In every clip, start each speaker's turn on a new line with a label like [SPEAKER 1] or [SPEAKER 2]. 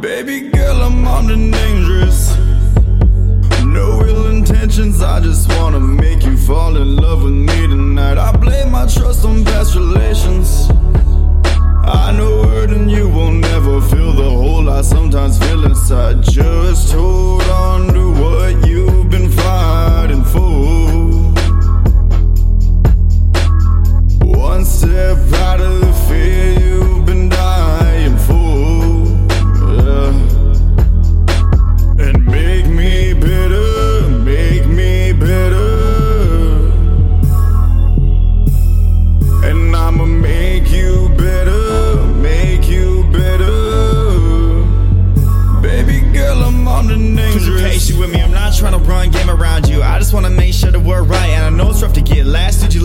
[SPEAKER 1] Baby girl, I'm on and dangerous. No ill intentions, I just wanna make you fall in love with me tonight. I blame my trust on past. Inside. Just hold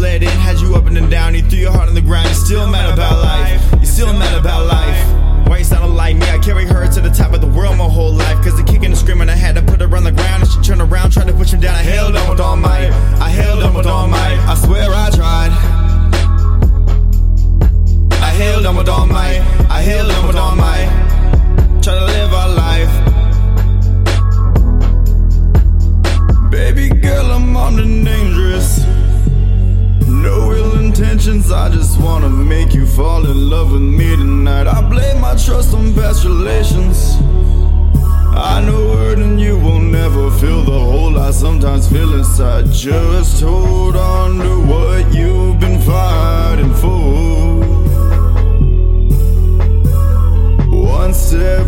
[SPEAKER 2] let in? Had you up and down? You threw your heart on the ground. You're still mad about life. You're still mad about life. I
[SPEAKER 1] just wanna make you fall in love with me tonight. I blame my trust on past relations. I know hurting you won't never fill the hole I sometimes feel inside. Just hold on to what you've been fighting for. One step